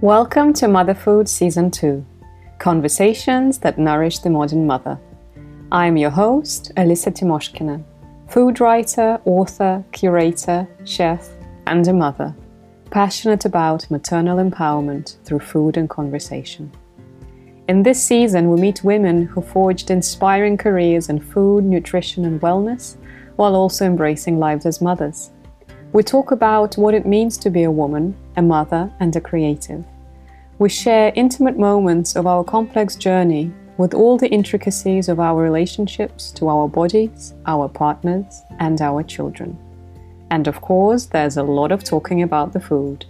Welcome to Mother Food Season 2 Conversations that Nourish the Modern Mother. I am your host, Alissa Timoshkina, food writer, author, curator, chef, and a mother, passionate about maternal empowerment through food and conversation. In this season, we meet women who forged inspiring careers in food, nutrition, and wellness while also embracing lives as mothers. We talk about what it means to be a woman, a mother, and a creative. We share intimate moments of our complex journey with all the intricacies of our relationships to our bodies, our partners, and our children. And of course, there's a lot of talking about the food.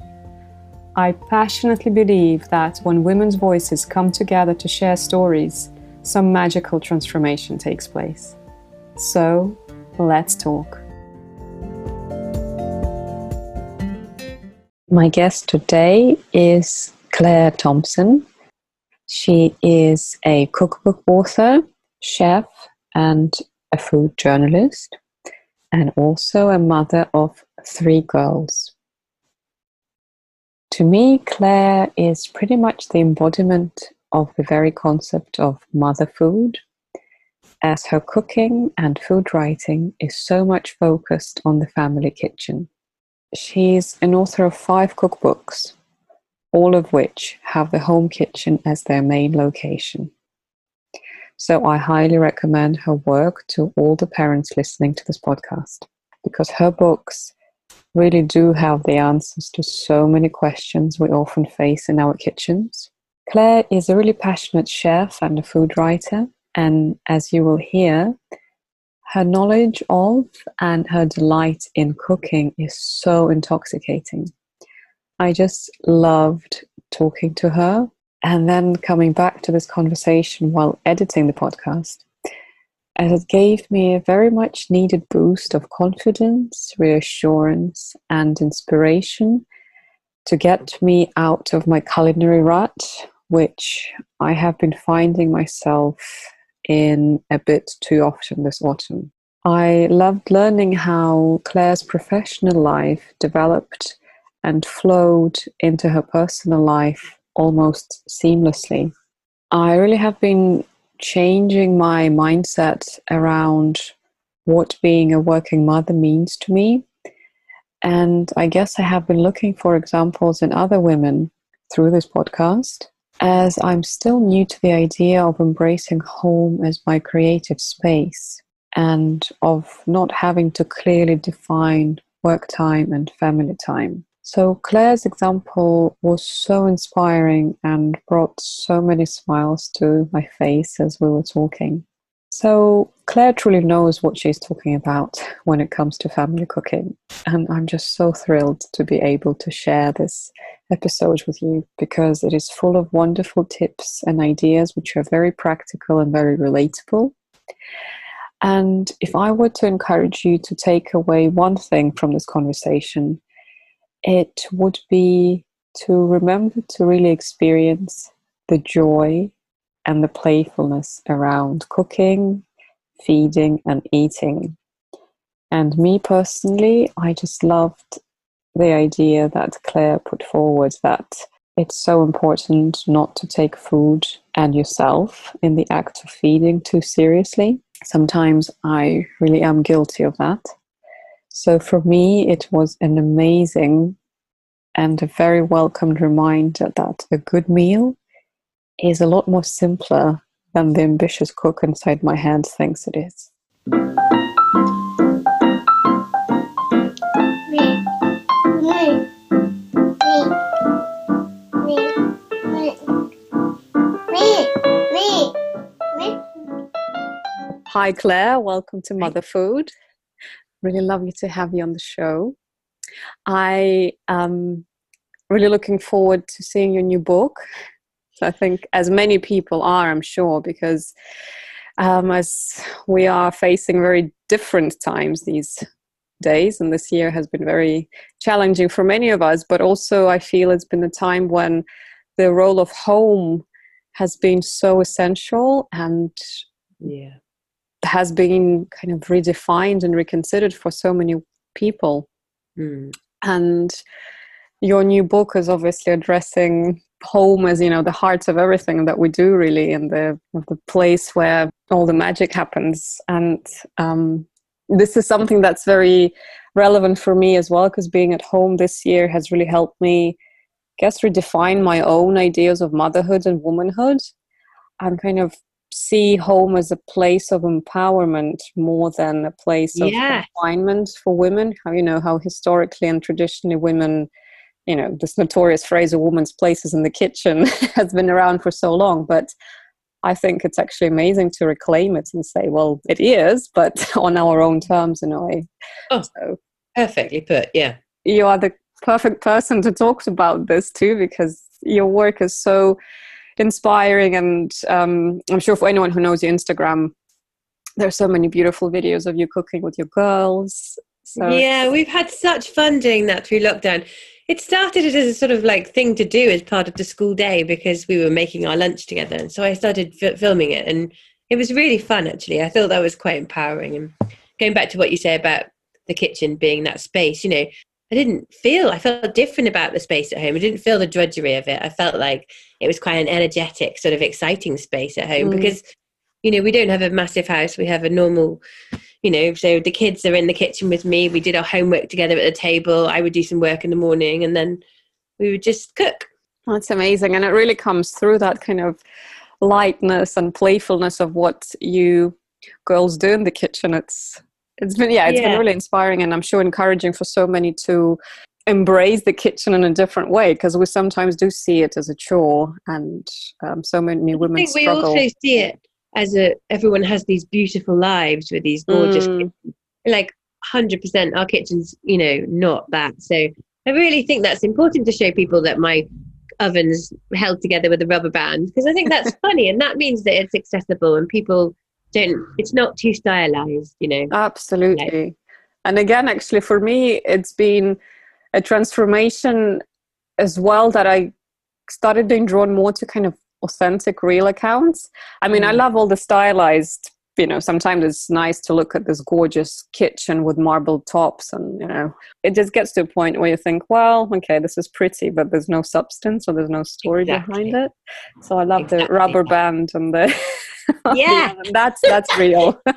I passionately believe that when women's voices come together to share stories, some magical transformation takes place. So, Let's talk. My guest today is Claire Thomson. She is a cookbook author, chef, and a food journalist, and also a mother of three girls. To me, Claire is pretty much the embodiment of the very concept of mother food as her cooking and food writing is so much focused on the family kitchen. She's an author of five cookbooks, all of which have the home kitchen as their main location. So I highly recommend her work to all the parents listening to this podcast because her books really do have the answers to so many questions we often face in our kitchens. Claire is a really passionate chef and a food writer and as you will hear, her knowledge of and her delight in cooking is so intoxicating. I just loved talking to her and then coming back to this conversation while editing the podcast. As it gave me a very much needed boost of confidence, reassurance, and inspiration to get me out of my culinary rut, which I have been finding myself in a bit too often this autumn. I loved learning how Claire's professional life developed and flowed into her personal life almost seamlessly. I really have been changing my mindset around what being a working mother means to me. And I guess I have been looking for examples in other women through this podcast as I'm still new to the idea of embracing home as my creative space and of not having to clearly define work time and family time. So, Claire's example was so inspiring and brought so many smiles to my face as we were talking. So, Claire truly knows what she's talking about when it comes to family cooking. And I'm just so thrilled to be able to share this episode with you because it is full of wonderful tips and ideas which are very practical and very relatable. And if I were to encourage you to take away one thing from this conversation, it would be to remember to really experience the joy and the playfulness around cooking, feeding, and eating. And me personally, I just loved the idea that Claire put forward that it's so important not to take food and yourself in the act of feeding too seriously. Sometimes I really am guilty of that. So for me, it was an amazing and a very welcomed reminder that a good meal is a lot more simpler than the ambitious cook inside my head thinks it is. Hi, Claire. Welcome to Mother Food. Really lovely to have you on the show. I am really looking forward to seeing your new book. I think, as many people are, I'm sure, because um, as we are facing very different times these days, and this year has been very challenging for many of us, but also I feel it's been a time when the role of home has been so essential and yeah has been kind of redefined and reconsidered for so many people. Mm. And your new book is obviously addressing home as you know the heart of everything that we do really and the the place where all the magic happens and um, this is something that's very relevant for me as well because being at home this year has really helped me I guess redefine my own ideas of motherhood and womanhood and kind of see home as a place of empowerment more than a place of yeah. confinement for women how you know how historically and traditionally women you know this notorious phrase a woman's place is in the kitchen has been around for so long but i think it's actually amazing to reclaim it and say well it is but on our own terms in a way. Oh so, perfectly put yeah. you are the perfect person to talk about this too because your work is so inspiring and um, i'm sure for anyone who knows your instagram there's so many beautiful videos of you cooking with your girls so yeah we've had such fun doing that through lockdown it started as a sort of like thing to do as part of the school day because we were making our lunch together. And so I started f- filming it and it was really fun actually. I thought that was quite empowering. And going back to what you say about the kitchen being that space, you know, I didn't feel, I felt different about the space at home. I didn't feel the drudgery of it. I felt like it was quite an energetic, sort of exciting space at home mm. because, you know, we don't have a massive house. We have a normal you know, so the kids are in the kitchen with me. We did our homework together at the table. I would do some work in the morning and then we would just cook. That's amazing. And it really comes through that kind of lightness and playfulness of what you girls do in the kitchen. It's it's been yeah, it's yeah. been really inspiring and I'm sure encouraging for so many to embrace the kitchen in a different way because we sometimes do see it as a chore and um, so many women I think struggle. we also see it as a everyone has these beautiful lives with these gorgeous mm. like 100% our kitchen's you know not that so i really think that's important to show people that my oven's held together with a rubber band because i think that's funny and that means that it's accessible and people don't it's not too stylized you know? Absolutely. Like, and again actually for me it's been a transformation as well that i started being drawn more to kind of authentic real accounts i mean mm. i love all the stylized you know sometimes it's nice to look at this gorgeous kitchen with marble tops and you know it just gets to a point where you think well okay this is pretty but there's no substance or there's no story exactly. behind it so i love exactly. the rubber band and the yeah that's that's real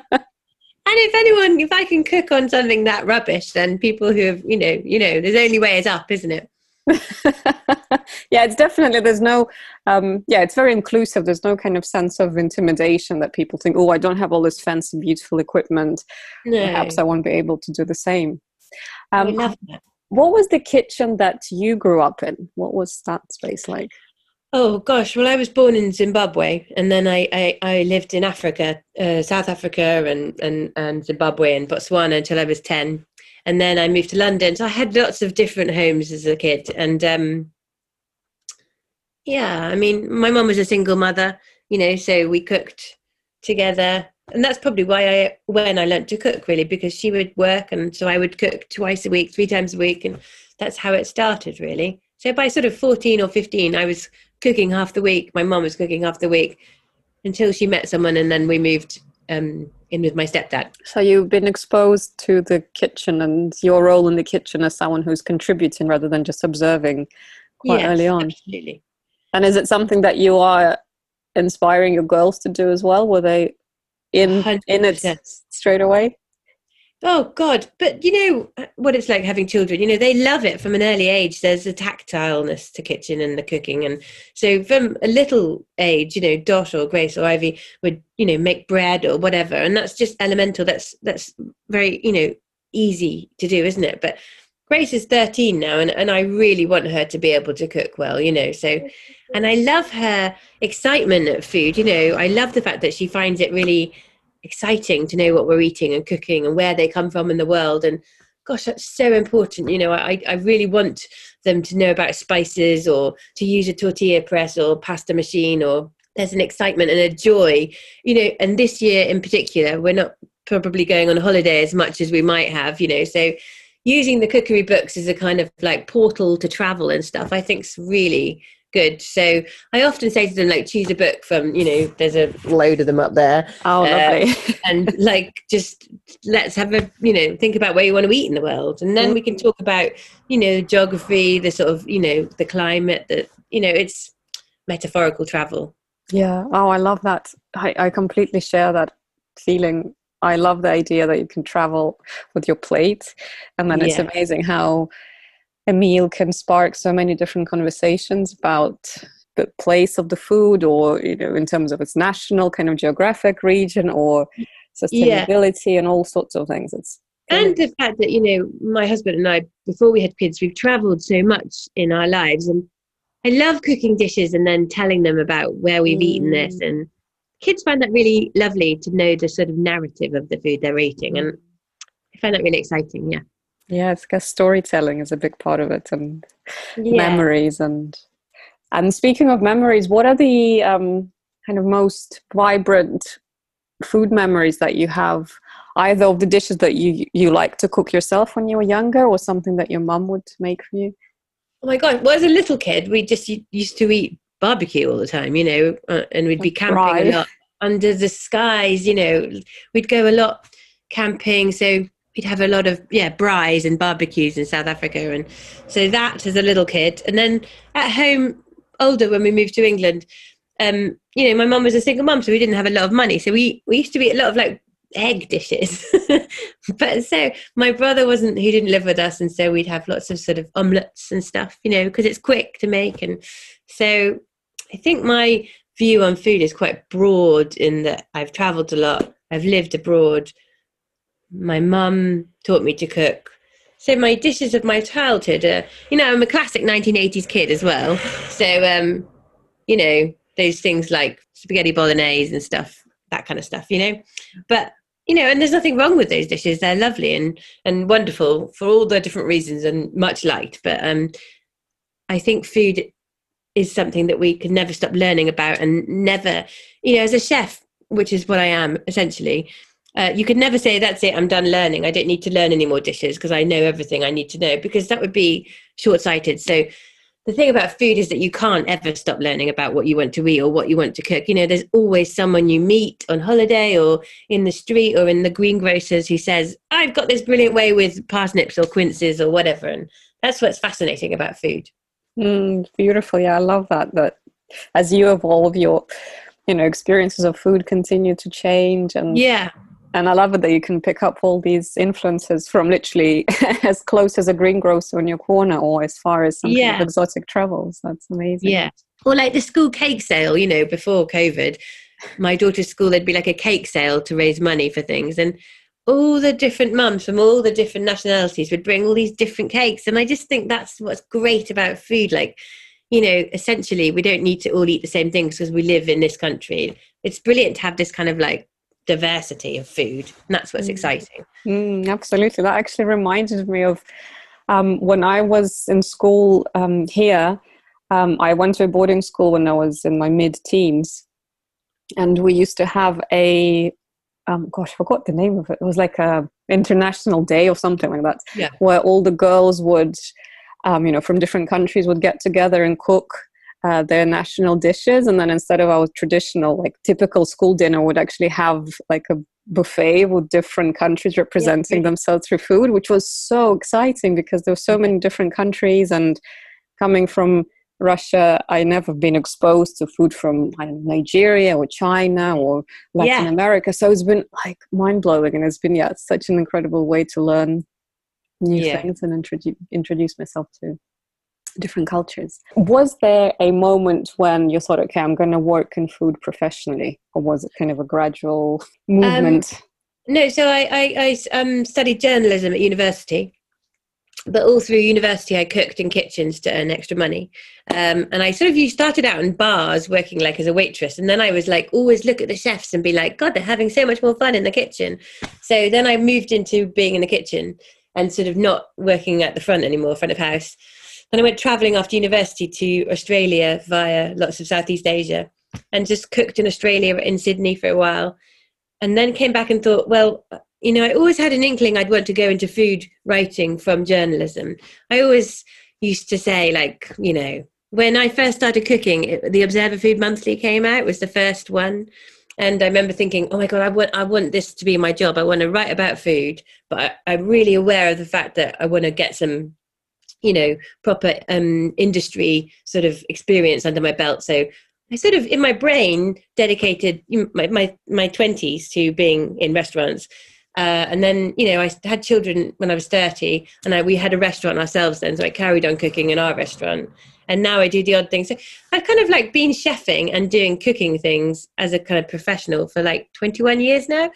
And if anyone, if I can cook on something that rubbish, then people who have, you know, you know, there's only way is up, isn't it? yeah, it's definitely there's no um yeah, it's very inclusive. There's no kind of sense of intimidation that people think, oh, I don't have all this fancy, beautiful equipment. No. Perhaps I won't be able to do the same. Um, I love that. What was the kitchen that you grew up in? What was that space like? Oh gosh, well, I was born in Zimbabwe, and then I I, I lived in Africa, uh, South Africa, and, and and Zimbabwe and Botswana until I was ten, and then I moved to London. So I had lots of different homes as a kid, and um, yeah, I mean, my mum was a single mother, you know, so we cooked together, and that's probably why I when I learned to cook really because she would work, and so I would cook twice a week, three times a week, and that's how it started really. So by sort of fourteen or fifteen, I was cooking half the week. My mum was cooking half the week until she met someone, and then we moved um, in with my stepdad. So you've been exposed to the kitchen and your role in the kitchen as someone who's contributing rather than just observing quite yes, early on. Absolutely. And is it something that you are inspiring your girls to do as well? Were they in 100%. in it straight away? Oh God! But you know uh, what it's like having children. You know they love it from an early age. There's a tactileness to kitchen and the cooking, and so from a little age, you know, Dot or Grace or Ivy would you know make bread or whatever, and that's just elemental. That's that's very you know easy to do, isn't it? But Grace is 13 now, and, and I really want her to be able to cook well, you know. So, and I love her excitement at food. You know, I love the fact that she finds it really exciting to know what we're eating and cooking and where they come from in the world. And gosh that's so important you know i, I really want them to know about spices or to use a tortilla press or pasta machine or there's an excitement and a joy you know and this year in particular we're not probably going on holiday as much as we might have you know so using the cookery books as a kind of like portal to travel and stuff i think is really good. So I often say to them, like, choose a book from, you know, there's a load of them up there. Oh, lovely. Uh, and like, just let's have a, you know, think about where you want to eat in the world. And then we can talk about, you know, geography, the sort of, you know, the climate, that, you know, it's metaphorical travel. Yeah. Oh, I love that. I, I completely share that feeling. I love the idea that you can travel with your plate. And then it's Yeah. amazing how a meal can spark so many different conversations about the place of the food or, you know, in terms of its national kind of geographic region or Yeah. sustainability and all sorts of things. It's and the fact that you know my husband and i before we had kids we've traveled so much in our lives and i love cooking dishes and then telling them about where we've eaten mm. this. And kids find that really lovely to know the sort of narrative of the food they're eating. And mm. i find that really exciting yeah yeah, it's because storytelling is a big part of it and yeah. memories and and speaking of memories what are the um, kind of most vibrant food memories that you have either of the dishes that you you like to cook yourself when you were younger or something that your mum would make for you? Oh my god well as a little kid we just used to eat barbecue all the time you know uh, and we'd be camping fry. a lot under the skies you know we'd go a lot camping. So we'd have a lot of yeah braais and barbecues in south africa and so that as a little kid. And then at home older when we moved to england um you know my mum was a single mum so we didn't have a lot of money. So we we used to eat a lot of like egg dishes. But so my brother wasn't he didn't live with us and so we'd have lots of sort of omelets and stuff you know because it's quick to make. And so i think my view on food is quite broad in that i've traveled a lot i've lived abroad my mum taught me to cook. So my dishes of my childhood are you know i'm a classic 1980s kid as well. So um you know those things like spaghetti bolognese and stuff that kind of stuff you know? But you know and there's nothing wrong with those dishes. They're lovely and and wonderful for all the different reasons and much liked. But um i think food is something that we can never stop learning about and never you know as a chef which is what i am essentially uh, you could never say that's it i'm done learning i don't need to learn any more dishes because i know everything i need to know because that would be short-sighted so the thing about food is that you can't ever stop learning about what you want to eat or what you want to cook. You know, there's always someone you meet on holiday or in the street or in the greengrocers who says, I've got this brilliant way with parsnips or quinces or whatever. And that's what's fascinating about food. mm, beautiful yeah i love that that as you evolve your you know experiences of food continue to change and Yeah. And I love it that you can pick up all these influences from literally as close as a greengrocer in your corner or as far as some kind of exotic travels. That's amazing. Yeah. Or like the school cake sale, you know, before COVID, my daughter's school, there'd be like a cake sale to raise money for things. And all the different mums from all the different nationalities would bring all these different cakes. And I just think that's what's great about food. Like, you know, essentially, we don't need to all eat the same things because we live in this country. It's brilliant to have this kind of like diversity of food. And that's what's Mm. exciting. Mm, absolutely. That actually reminded me of um, when I was in school um, here. Um, I went to a boarding school when I was in my mid teens. And we used to have a, um, gosh, I forgot the name of it. It was like a international day or something like that. Yeah. Where all the girls would, um, you know, from different countries would get together and cook uh, their national dishes. And then instead of our traditional, like typical school dinner, would actually have like a buffet with different countries representing Yeah. themselves through food, which was so exciting because there were so many different countries. And coming from Russia, I never been exposed to food from know, Nigeria or China or Latin Yeah. America. So it's been like mind blowing, and it's been yeah, such an incredible way to learn new Yeah. things and introduce introduce myself to different cultures. Was there a moment when you thought, okay, I'm going to work in food professionally, or was it kind of a gradual movement? No, so i i um, studied journalism at university, but all through university I cooked in kitchens to earn extra money. Um, and I sort of you started out in bars working like as a waitress, and then I was like always look at the chefs and be like, God, they're having so much more fun in the kitchen. So then I moved into being in the kitchen and sort of not working at the front anymore, front of house. Then I went traveling after university to Australia via lots of Southeast Asia and just cooked in Australia in Sydney for a while and then came back and thought, well, you know, I always had an inkling I'd want to go into food writing from journalism. I always used to say, like, you know, when I first started cooking, it, the Observer Food Monthly came out. Was the first one, and I remember thinking, "Oh my god, I want I want this to be my job. I want to write about food." But I, I'm really aware of the fact that I want to get some, you know, proper um, industry sort of experience under my belt. So I sort of in my brain dedicated my my my twenties to being in restaurants. Uh, and then, you know, I had children when I was 30 and I, we had a restaurant ourselves then. So I carried on cooking in our restaurant and now I do the odd thing. So I've kind of like been chefing and doing cooking things as a kind of professional for like 21 years now.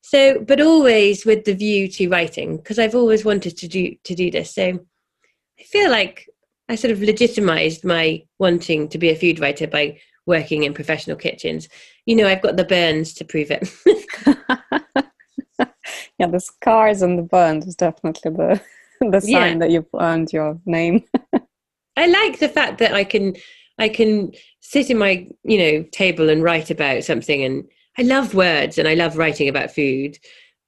So, but always with the view to writing because I've always wanted to do to do this. So I feel like I sort of legitimized my wanting to be a food writer by working in professional kitchens. You know, I've got the burns to prove it. yeah, the scars and the burns is definitely the the sign yeah. that you've earned your name. I like the fact that I can I can sit in my you know table and write about something, and I love words and I love writing about food,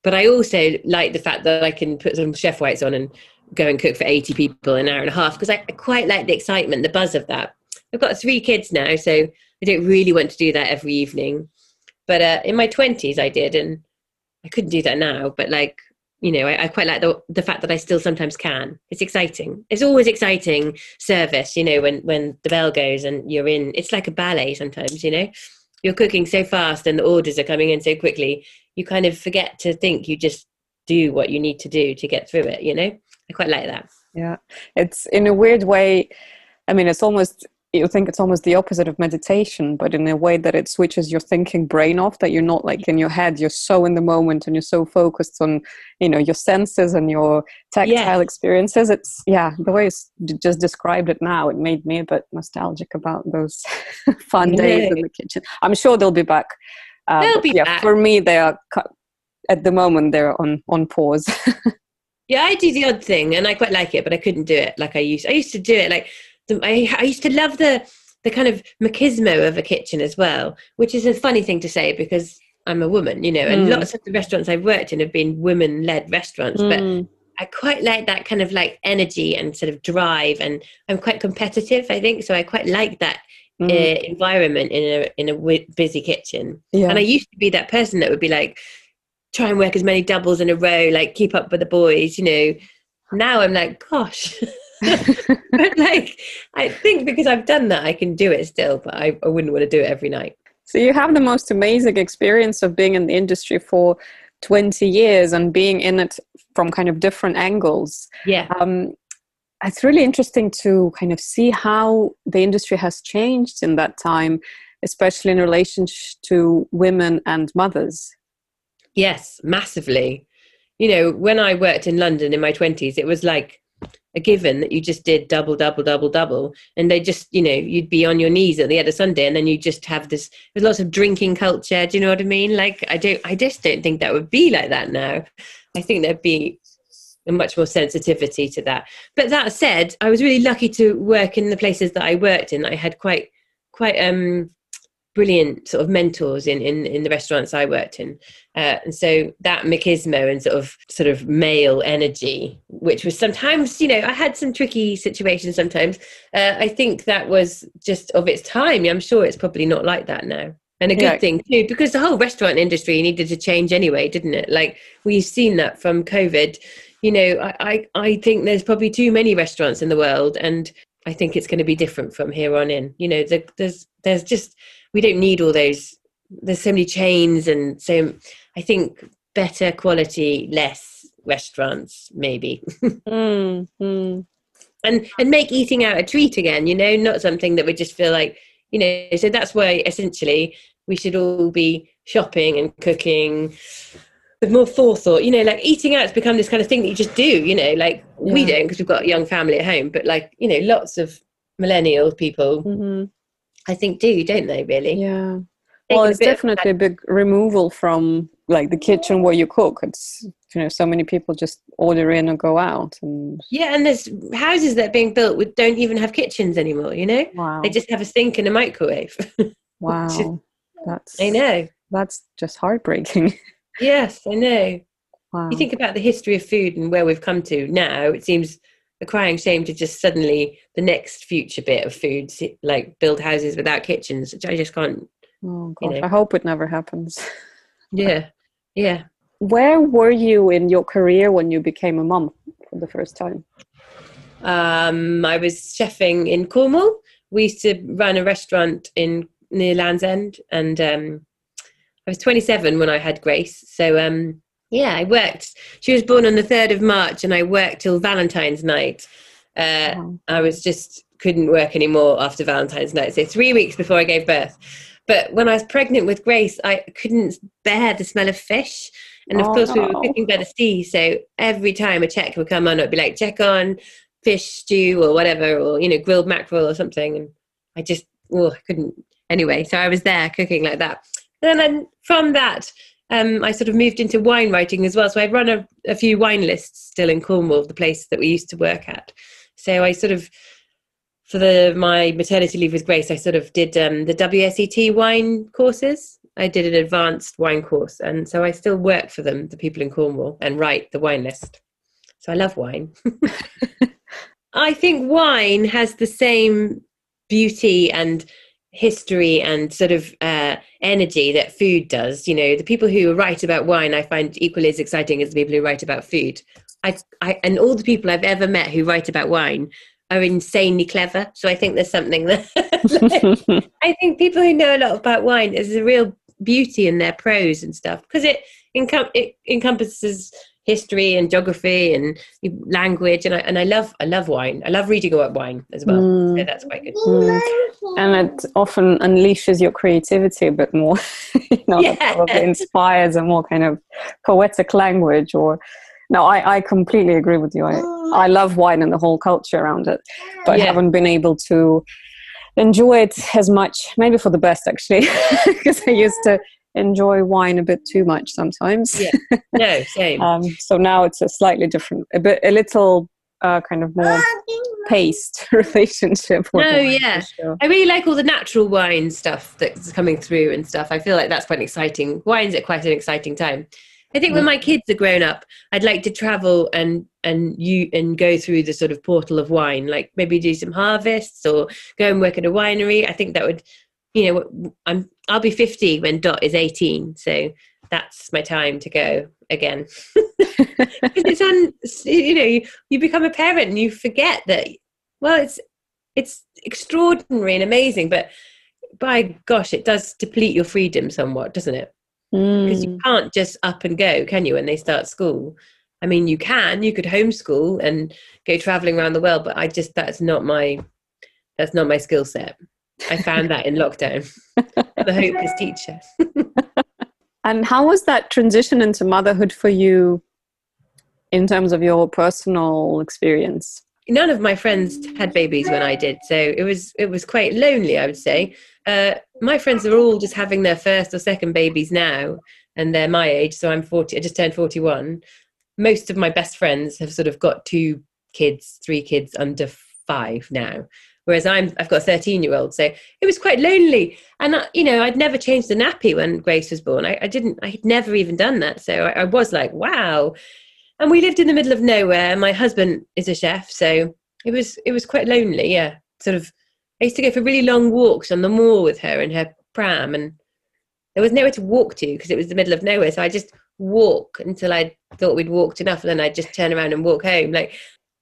but I also like the fact that I can put some chef whites on and go and cook for 80 people in an hour and a half because I quite like the excitement, the buzz of that. I've got three kids now, so I don't really want to do that every evening. But uh, in my 20s, I did, and I couldn't do that now. But like you know, I, I, quite like the the fact that I still sometimes can. It's exciting. It's always exciting service, you know, when when the bell goes and you're in. It's like a ballet sometimes, you know. You're cooking so fast and the orders are coming in so quickly. You kind of forget to think. You just do what you need to do to get through it. You know, I quite like that. Yeah, it's in a weird way. I mean, it's almost you think it's almost the opposite of meditation, but in a way that it switches your thinking brain off, that you're not like in your head, you're so in the moment and you're so focused on, you know, your senses and your tactile yes. experiences. It's, yeah, the way you just described it now, it made me a bit nostalgic about those fun days in the kitchen. I'm sure they'll be back. Uh, they'll be yeah, back. For me, they are, at the moment, they're on, on pause. yeah, I do the odd thing and I quite like it, but I couldn't do it like I used. I used to do it like the, I, I used to love the the kind of machismo of a kitchen as well, which is a funny thing to say because I'm a woman, you know, and mm. lots of the restaurants I've worked in have been women led restaurants, mm. but I quite like that kind of like energy and sort of drive, and I'm quite competitive, I think, so I quite like that mm. uh, environment in a in a w- busy kitchen. Yeah. And I used to be that person that would be like, try and work as many doubles in a row, like keep up with the boys, you know. Now I'm like, gosh. but like, I think because I've done that, I can do it still, but I, I wouldn't want to do it every night. So you have the most amazing experience of being in the industry for 20 years and being in it from kind of different angles. Yeah. Um, it's really interesting to kind of see how the industry has changed in that time, especially in relation to women and mothers. Yes, massively. You know, when I worked in London in my 20s, it was like a given that you just did double, double, double, double, and they just, you know, you'd be on your knees at the end of Sunday, and then you just have this. There's lots of drinking culture. Do you know what I mean? Like, I don't, I just don't think that would be like that now. I think there'd be a much more sensitivity to that. But that said, I was really lucky to work in the places that I worked in. I had quite, quite um brilliant sort of mentors in, in, in the restaurants I worked in. Uh, and so that machismo and sort of sort of male energy, which was sometimes, you know, I had some tricky situations sometimes. Uh, I think that was just of its time. I'm sure it's probably not like that now. And a good yeah. thing too, because the whole restaurant industry needed to change anyway, didn't it? Like we've seen that from COVID. You know, I, I, I think there's probably too many restaurants in the world and I think it's going to be different from here on in. You know, the, there's there's just we don't need all those there's so many chains and so i think better quality less restaurants maybe mm, mm. and and make eating out a treat again you know not something that we just feel like you know so that's why essentially we should all be shopping and cooking with more forethought you know like eating out has become this kind of thing that you just do you know like yeah. we don't because we've got a young family at home but like you know lots of millennial people mm-hmm. I think do, don't they? Really? Yeah. well, it's definitely a big removal from like the kitchen where you cook. It's you know so many people just order in or go out and yeah, and there's houses that are being built with don't even have kitchens anymore. You know, wow. they just have a sink and a microwave. wow, that's I know that's just heartbreaking. yes, I know. Wow. You think about the history of food and where we've come to now. It seems a crying shame to just suddenly the next future bit of food, like build houses without kitchens, which I just can't. Oh gosh, you know. I hope it never happens. yeah, yeah. Where were you in your career when you became a mum for the first time? Um, I was chefing in Cornwall. We used to run a restaurant in near Land's End, and um, I was 27 when I had Grace. So um, yeah, I worked. She was born on the 3rd of March, and I worked till Valentine's night. Uh, wow. I was just couldn't work anymore after Valentine's night. So three weeks before I gave birth. But when I was pregnant with Grace, I couldn't bear the smell of fish. And of oh, course, we were cooking by the sea. So every time a check would come on, it'd be like, check on fish stew or whatever, or, you know, grilled mackerel or something. And I just, oh, I couldn't. Anyway, so I was there cooking like that. And then from that, um, I sort of moved into wine writing as well. So I run a, a few wine lists still in Cornwall, the place that we used to work at. So I sort of, for the my maternity leave with Grace, I sort of did um, the WSET wine courses. I did an advanced wine course, and so I still work for them, the people in Cornwall, and write the wine list. So I love wine. I think wine has the same beauty and history and sort of uh, energy that food does. You know, the people who write about wine I find equally as exciting as the people who write about food. I, I, and all the people I've ever met who write about wine are insanely clever. So I think there's something that like, I think people who know a lot about wine is a real beauty in their prose and stuff because it, encom- it encompasses history and geography and language and I, and I love I love wine I love reading about wine as well mm. so that's quite good mm. and it often unleashes your creativity a bit more you know yeah. probably inspires a more kind of poetic language or no I, I completely agree with you I, I love wine and the whole culture around it but yeah. I haven't been able to enjoy it as much maybe for the best actually because I used to enjoy wine a bit too much sometimes. Yeah, no, same. um, so now it's a slightly different, a bit, a little uh, kind of more paced relationship. no, yeah, sure. I really like all the natural wine stuff that's coming through and stuff. I feel like that's quite exciting. Wine's at quite an exciting time. I think when my kids are grown up, I'd like to travel and and you and go through the sort of portal of wine, like maybe do some harvests or go and work at a winery. I think that would you know, I'm I'll be 50 when Dot is 18, so that's my time to go again. it's on, you know, you, you become a parent and you forget that. Well, it's it's extraordinary and amazing, but by gosh, it does deplete your freedom somewhat, doesn't it? Because mm. you can't just up and go, can you? When they start school, I mean, you can. You could homeschool and go traveling around the world, but I just that's not my that's not my skill set. I found that in lockdown. the hopeless teacher. and how was that transition into motherhood for you in terms of your personal experience? None of my friends had babies when I did, so it was it was quite lonely. I would say uh, my friends are all just having their first or second babies now, and they're my age. So I'm forty. I just turned forty-one. Most of my best friends have sort of got two kids, three kids under five now whereas I'm I've got a 13 year old, so it was quite lonely. And I, you know, I'd never changed the nappy when Grace was born. I, I didn't. I had never even done that. So I, I, was like, wow. And we lived in the middle of nowhere. My husband is a chef, so it was it was quite lonely. Yeah, sort of. I used to go for really long walks on the moor with her in her pram, and there was nowhere to walk to because it was the middle of nowhere. So I just walk until I thought we'd walked enough, and then I'd just turn around and walk home. Like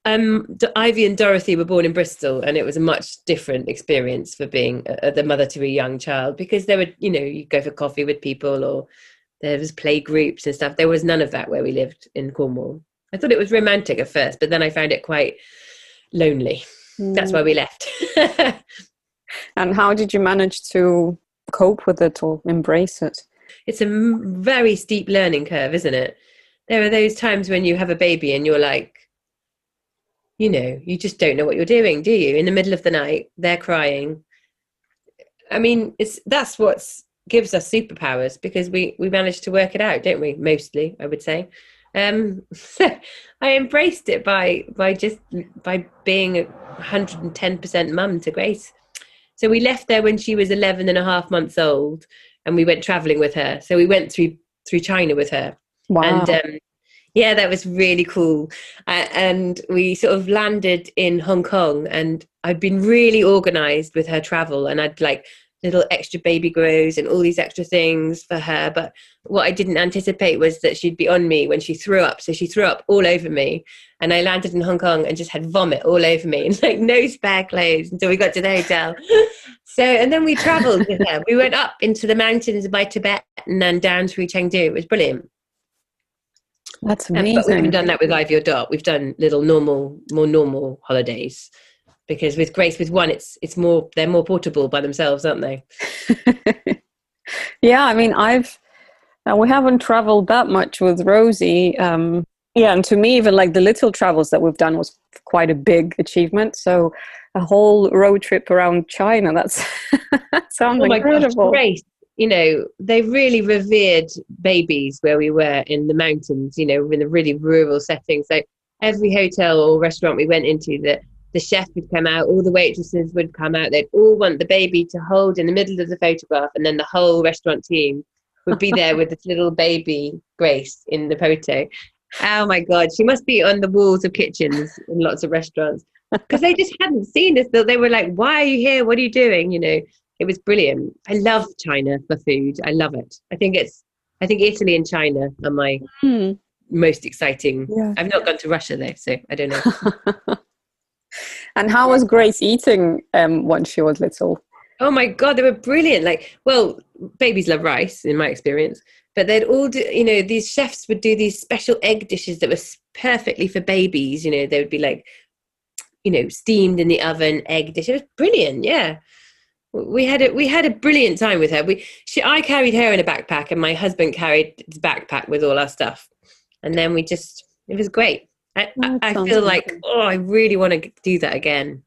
um, Ivy and Dorothy were born in Bristol, and it was a much different experience for being a, the mother to a young child because there were, you know, you go for coffee with people or there was play groups and stuff. There was none of that where we lived in Cornwall. I thought it was romantic at first, but then I found it quite lonely. Mm. That's why we left. and how did you manage to cope with it or embrace it? It's a very steep learning curve, isn't it? There are those times when you have a baby and you're like, you know, you just don't know what you're doing, do you? In the middle of the night, they're crying. I mean, it's that's what gives us superpowers because we we manage to work it out, don't we? Mostly, I would say. Um, so I embraced it by by just by being 110% mum to Grace. So we left there when she was 11 and a half months old, and we went traveling with her. So we went through through China with her. Wow. And um, Yeah, that was really cool. Uh, and we sort of landed in Hong Kong, and I'd been really organized with her travel, and I'd like little extra baby grows and all these extra things for her. But what I didn't anticipate was that she'd be on me when she threw up. So she threw up all over me. And I landed in Hong Kong and just had vomit all over me and like no spare clothes until we got to the hotel. so, and then we traveled with her. We went up into the mountains by Tibet and then down through Chengdu. It was brilliant. That's amazing. but we haven't done that with Ivy or Dot. We've done little normal, more normal holidays because with Grace, with one, it's it's more they're more portable by themselves, aren't they? yeah, I mean, I've uh, we haven't traveled that much with Rosie. Um, yeah, and to me, even like the little travels that we've done was quite a big achievement. So a whole road trip around China, that's that sounds oh incredible. Gosh, Grace, you know, they really revered babies where we were in the mountains, you know, in a really rural setting. So every hotel or restaurant we went into the, the chef would come out, all the waitresses would come out. They'd all want the baby to hold in the middle of the photograph, and then the whole restaurant team would be there with this little baby Grace in the photo. Oh my God, she must be on the walls of kitchens in lots of restaurants because they just hadn't seen this. They were like, "Why are you here? What are you doing?" You know, it was brilliant. I love China for food. I love it. I think it's. I think Italy and China are my hmm. most exciting. Yeah. I've not gone to Russia though, so I don't know. and how was Grace eating um, when she was little? Oh my god, they were brilliant! Like, well, babies love rice, in my experience. But they'd all do, you know, these chefs would do these special egg dishes that were perfectly for babies. You know, they would be like, you know, steamed in the oven egg dish. It was brilliant. Yeah, we had a we had a brilliant time with her. We, she, I carried her in a backpack, and my husband carried his backpack with all our stuff, and then we just, it was great. I, I, I feel like oh, I really want to do that again.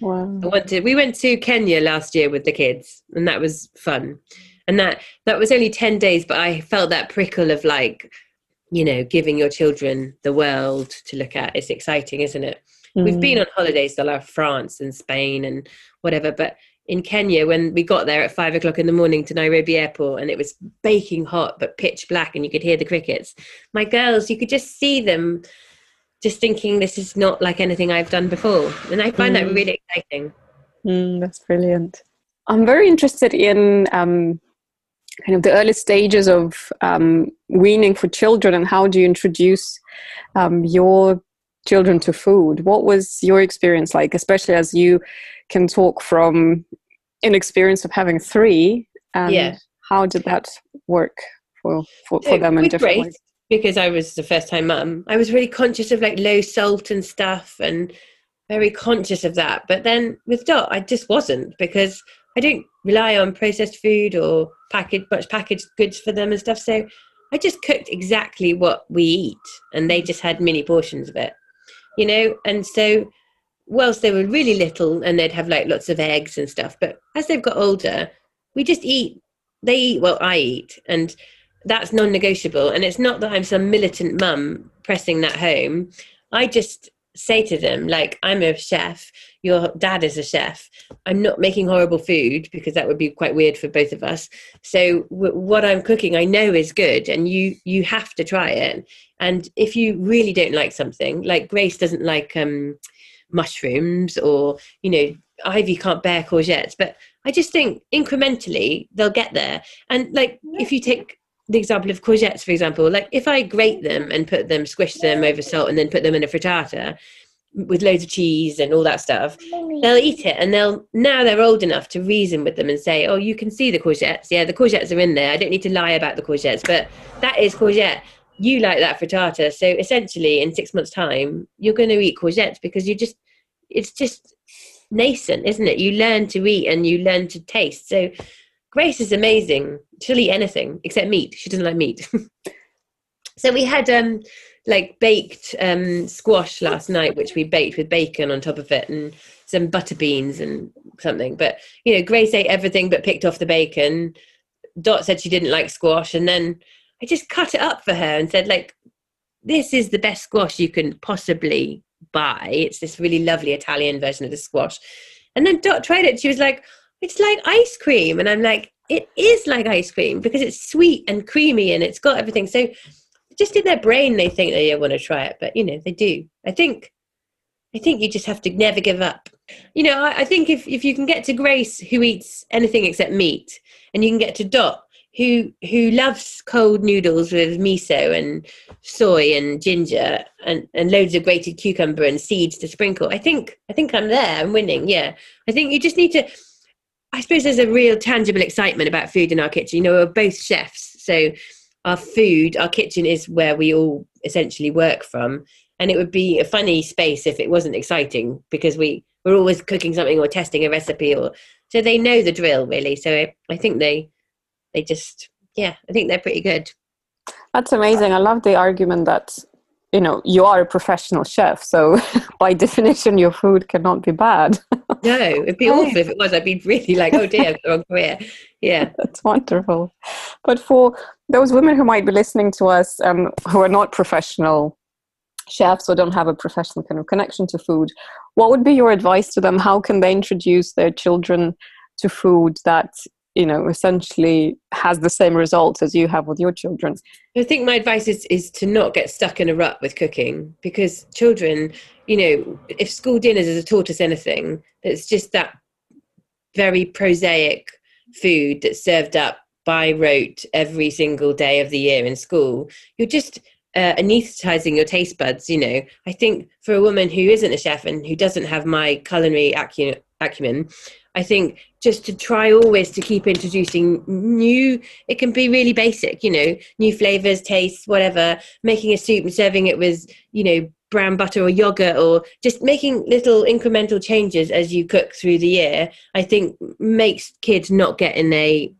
Wow. I wanted. We went to Kenya last year with the kids, and that was fun. And that that was only ten days, but I felt that prickle of like, you know, giving your children the world to look at. It's exciting, isn't it? Mm. We've been on holidays to like France and Spain and whatever, but in Kenya when we got there at five o'clock in the morning to Nairobi airport and it was baking hot but pitch black and you could hear the crickets. My girls, you could just see them just thinking this is not like anything I've done before. And I find mm. that really exciting. Mm, that's brilliant. I'm very interested in um, kind of the early stages of um, weaning for children and how do you introduce um, your children to food? What was your experience like, especially as you can talk from an experience of having three? And yeah. how did that work for, for, for them in different ways? because I was the first time mum, I was really conscious of like low salt and stuff and very conscious of that. But then with Dot, I just wasn't because I don't rely on processed food or packaged much packaged goods for them and stuff. So I just cooked exactly what we eat and they just had mini portions of it, you know? And so whilst they were really little and they'd have like lots of eggs and stuff, but as they've got older, we just eat, they eat what I eat. And that's non-negotiable and it's not that i'm some militant mum pressing that home i just say to them like i'm a chef. Your dad is a chef. I'm not making horrible food because that would be quite weird for both of us. So w- what i'm cooking i know is good and you you have to try it. And if you really don't like something like grace doesn't like um mushrooms or you know ivy can't bear courgettes but i just think incrementally they'll get there. And like if you take the example of courgettes, for example, like if I grate them and put them, squish them over salt, and then put them in a frittata with loads of cheese and all that stuff, they'll eat it, and they'll now they're old enough to reason with them and say, "Oh, you can see the courgettes. Yeah, the courgettes are in there. I don't need to lie about the courgettes, but that is courgette. You like that frittata, so essentially, in six months' time, you're going to eat courgettes because you just it's just nascent, isn't it? You learn to eat and you learn to taste. So Grace is amazing. She'll eat anything except meat. She doesn't like meat. so we had um like baked um squash last night, which we baked with bacon on top of it and some butter beans and something. But you know, Grace ate everything but picked off the bacon. Dot said she didn't like squash, and then I just cut it up for her and said, like, this is the best squash you can possibly buy. It's this really lovely Italian version of the squash. And then Dot tried it. She was like, it's like ice cream. And I'm like, it is like ice cream because it's sweet and creamy and it's got everything. So just in their brain they think oh, they want to try it, but you know they do. I think I think you just have to never give up. You know, I, I think if if you can get to Grace who eats anything except meat, and you can get to Dot who who loves cold noodles with miso and soy and ginger and, and loads of grated cucumber and seeds to sprinkle. I think I think I'm there. I'm winning. Yeah. I think you just need to I suppose there's a real tangible excitement about food in our kitchen. You know, we're both chefs, so our food, our kitchen is where we all essentially work from. And it would be a funny space if it wasn't exciting because we we're always cooking something or testing a recipe or so they know the drill really. So I, I think they they just yeah i think they're pretty good that's amazing i love the argument that you know you are a professional chef so by definition your food cannot be bad. No it'd be awful if it was. I'd be really like oh dear wrong career. Yeah. That's wonderful. But for those women who might be listening to us um, who are not professional chefs or don't have a professional kind of connection to food what would be your advice to them? How can they introduce their children to food that you know essentially has the same results as you have with your children. I think my advice is is to not get stuck in a rut with cooking because children you know if school dinners has taught us anything it's just that very prosaic food that's served up by rote every single day of the year in school. You're just uh, anesthetizing your taste buds you know. I think for a woman who isn't a chef and who doesn't have my culinary acumen I think just to try always to keep introducing new, it can be really basic, you know, new flavors, tastes, whatever, making a soup and serving it with, you know, brown butter or yogurt or just making little incremental changes as you cook through the year, I think makes kids not get in a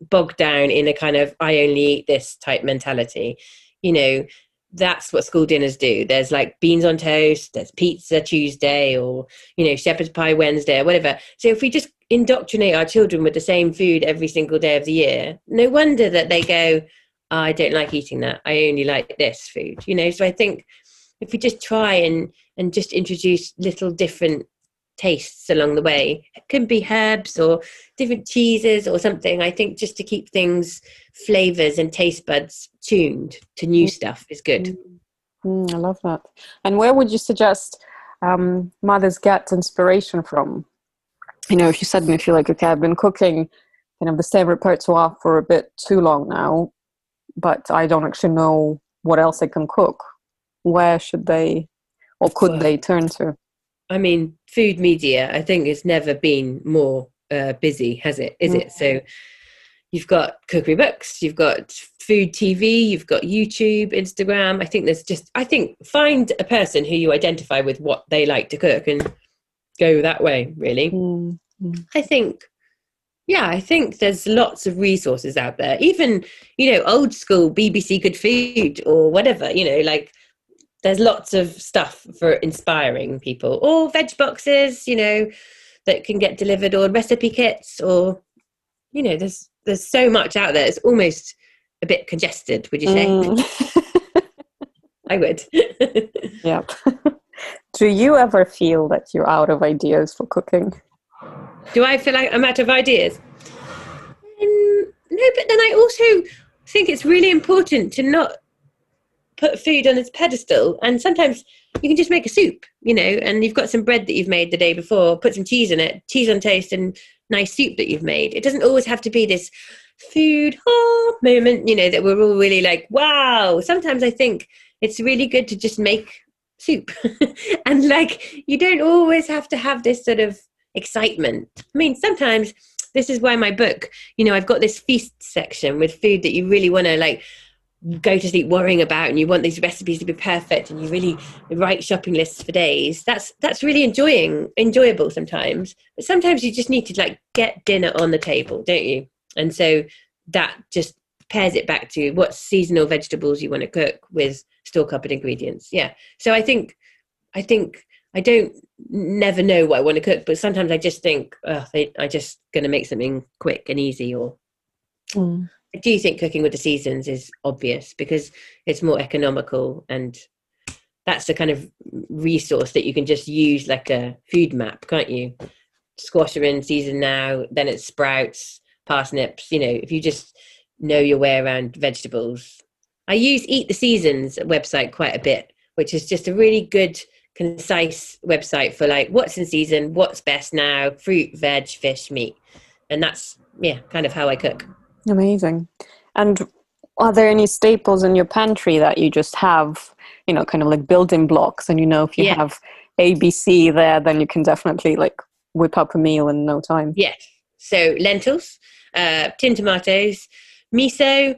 bogged down in a kind of I only eat this type mentality. You know, that's what school dinners do. There's like beans on toast, there's pizza Tuesday, or you know shepherd's pie Wednesday, or whatever. So if we just indoctrinate our children with the same food every single day of the year, no wonder that they go, oh, "I don't like eating that. I only like this food." You know. So I think if we just try and and just introduce little different tastes along the way. It can be herbs or different cheeses or something. I think just to keep things, flavors and taste buds tuned to new mm. stuff is good. Mm, I love that. And where would you suggest um, mothers get inspiration from? You know, if you suddenly feel like, okay, I've been cooking kind of the same repertoire for a bit too long now, but I don't actually know what else I can cook. Where should they or could well, they turn to? I mean, food media, I think, has never been more uh, busy, has it? Is mm-hmm. it? So you've got cookery books, you've got food TV, you've got YouTube, Instagram. I think there's just, I think, find a person who you identify with what they like to cook and go that way, really. Mm-hmm. I think yeah, I think there's lots of resources out there. Even, you know, old school BBC Good Food or whatever, you know, like there's lots of stuff for inspiring people or veg boxes you know that can get delivered or recipe kits or you know there's there's so much out there it's almost a bit congested would you say? Mm. i would. Yep do you ever feel that you're out of ideas for cooking? Do i feel like i'm out of ideas? Um, no but then i also think it's really important to not put food on its pedestal and sometimes you can just make a soup you know and you've got some bread that you've made the day before put some cheese in it cheese on toast and nice soup that you've made. It doesn't always have to be this food oh, moment you know that we're all really like wow. Sometimes i think it's really good to just make soup. And like you don't always have to have this sort of excitement. I mean sometimes this is why my book you know i've got this feast section with food that you really want to like go to sleep worrying about and you want these recipes to be perfect and you really write shopping lists for days that's that's really enjoying enjoyable sometimes. But sometimes you just need to like get dinner on the table don't you? And so that just pairs it back to what seasonal vegetables you want to cook with store cupboard ingredients. Yeah. So i think i think i don't never know what i want to cook but sometimes i just think oh i just going to make something quick and easy or mm. I do think cooking with the seasons is obvious because it's more economical and that's the kind of resource that you can just use like a food map, can't you? Squash are in season now, then it's sprouts, parsnips. You know, if you just know your way around vegetables, I use Eat the Seasons website quite a bit, which is just a really good, concise website for like what's in season, what's best now, fruit, veg, fish, meat. And that's, yeah, kind of how I cook. Amazing. And are there any staples in your pantry that you just have, you know, kind of like building blocks? And you know, if you Yeah. have ABC there, then you can definitely like whip up a meal in no time. Yes. So lentils, uh, tin tomatoes, miso,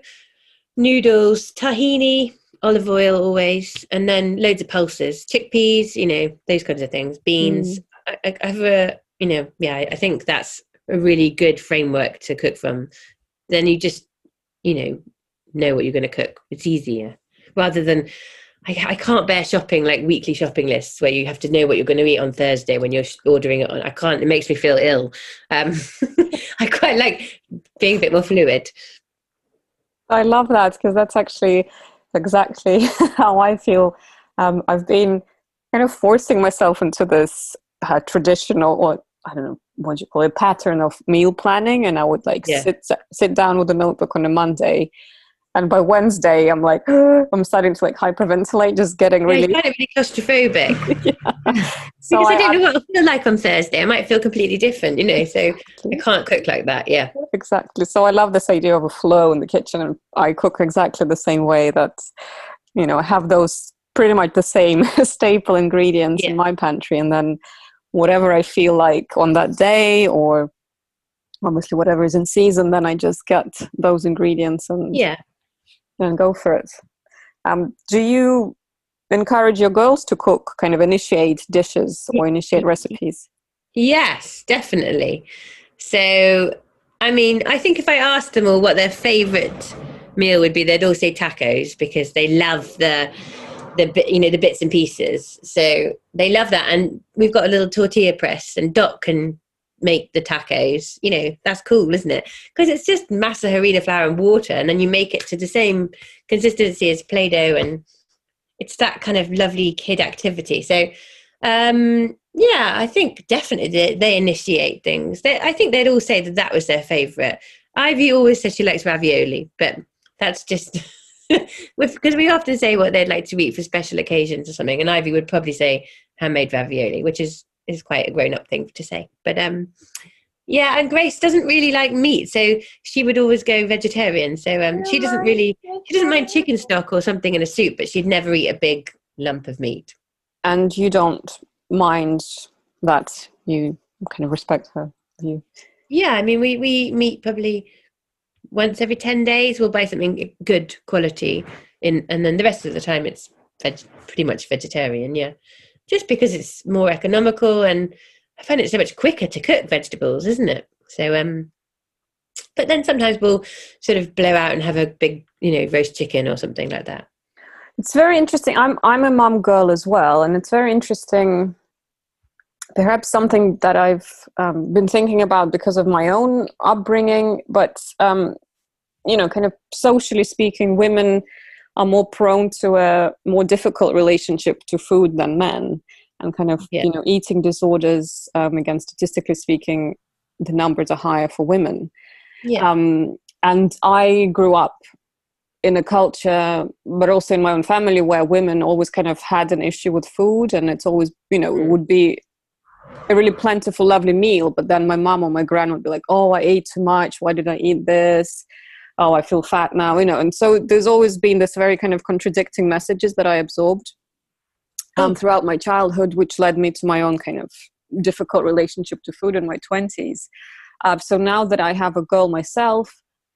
noodles, tahini, olive oil always, and then loads of pulses, chickpeas, you know, those kinds of things, beans. I, I, I have a, you know, yeah, I think that's a really good framework to cook from. Then you just, you know, know what you're going to cook. It's easier rather than. I, I can't bear shopping like weekly shopping lists where you have to know what you're going to eat on Thursday when you're ordering it on. I can't. It makes me feel ill. Um, I quite like being a bit more fluid. I love that because that's actually exactly how I feel. Um, I've been kind of forcing myself into this uh, traditional, or I don't know what do you call it, pattern of meal planning, and I would like Yeah. sit sit down with a notebook on a Monday, and by Wednesday I'm like I'm starting to like hyperventilate, just getting Yeah, really. kind of really claustrophobic so because I, I- don't know what I'll feel like on Thursday. I might feel completely different, you know. So I can't cook like that. Yeah, exactly. So I love this idea of a flow in the kitchen, and I cook exactly the same way. That you know, I have those pretty much the same staple ingredients Yeah. in my pantry, and then whatever I feel like on that day, or obviously whatever is in season, then I just get those ingredients and yeah. and go for it. Um, do you encourage your girls to cook, kind of initiate dishes or initiate recipes? Yes, definitely. So, I mean, I think if I asked them all what their favorite meal would be, they'd all say tacos because they love the the you know, the bits and pieces. So they love that, and we've got a little tortilla press, and Dot can make the tacos. You know, that's cool, isn't it? Because it's just masa, harina flour, and water, and then you make it to the same consistency as Play-Doh, and it's that kind of lovely kid activity. So um yeah i think definitely they, they initiate things they, i think they'd all say that that was their favorite ivy always says she likes ravioli but that's just because we often say what they'd like to eat for special occasions or something and ivy would probably say handmade ravioli which is is quite a grown-up thing to say. But um yeah and grace doesn't really like meat so she would always go vegetarian. So um she doesn't really she doesn't mind chicken stock or something in a soup but she'd never eat a big lump of meat. And you don't mind that you kind of respect her view. Yeah, I mean, we we meet probably once every ten days. We'll buy something good quality, in, and then the rest of the time it's veg, pretty much vegetarian. Yeah, just because it's more economical, and I find it so much quicker to cook vegetables, isn't it? So, um, but then sometimes we'll sort of blow out and have a big, you know, roast chicken or something like that. It's very interesting. I'm I'm a mom girl as well, and it's very interesting. Perhaps something that I've um, been thinking about because of my own upbringing, but um, you know, kind of socially speaking, women are more prone to a more difficult relationship to food than men, and kind of Yeah. you know, eating disorders. Um, again, statistically speaking, the numbers are higher for women. Yeah, Um, and I grew up in a culture, but also in my own family, where women always kind of had an issue with food, and it's always, you know, it Mm. would be a really plentiful, lovely meal. But then my mom or my grand would be like, "Oh, I ate too much. Why did I eat this? Oh, I feel fat now." You know, and so there's always been this very kind of contradicting messages that I absorbed um, Oh. throughout my childhood, which led me to my own kind of difficult relationship to food in my twenties. Uh, so now that I have a girl myself,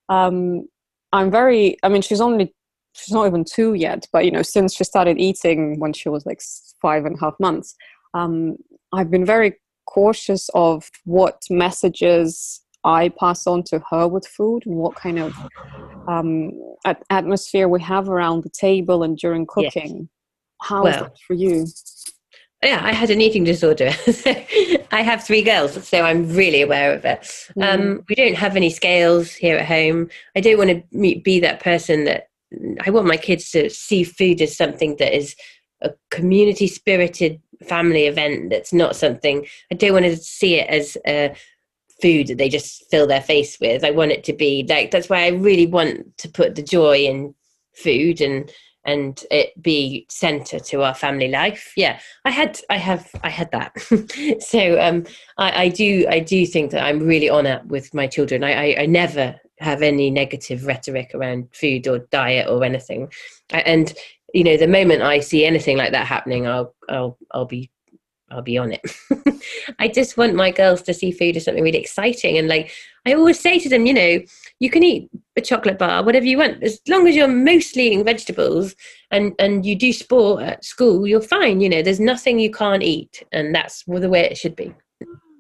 um, I'm very. I mean, she's only she's not even two yet, but you know, since she started eating when she was like five and a half months, um, I've been very cautious of what messages I pass on to her with food and what kind of um, at- atmosphere we have around the table and during Yes. cooking. How is Well, that for you? yeah. I had an eating disorder. I have three girls, so I'm really aware of it. Um, we don't have any scales here at home. I don't want to be that person that I want my kids to see food as something that is a community spirited family event. That's not something I don't want to see it as a food that they just fill their face with. I want it to be like that's why I really want to put the joy in food and and it be center to our family life yeah i had i have i had that so um I, I do i do think that i'm really on it with my children I, I, I never have any negative rhetoric around food or diet or anything and you know the moment i see anything like that happening i'll i'll i'll be I'll be on it. I just want my girls to see food as something really exciting. And like I always say to them, you know, you can eat a chocolate bar, whatever you want, as long as you're mostly eating vegetables and and you do sport at school, you're fine. You know, there's nothing you can't eat, and that's the way it should be.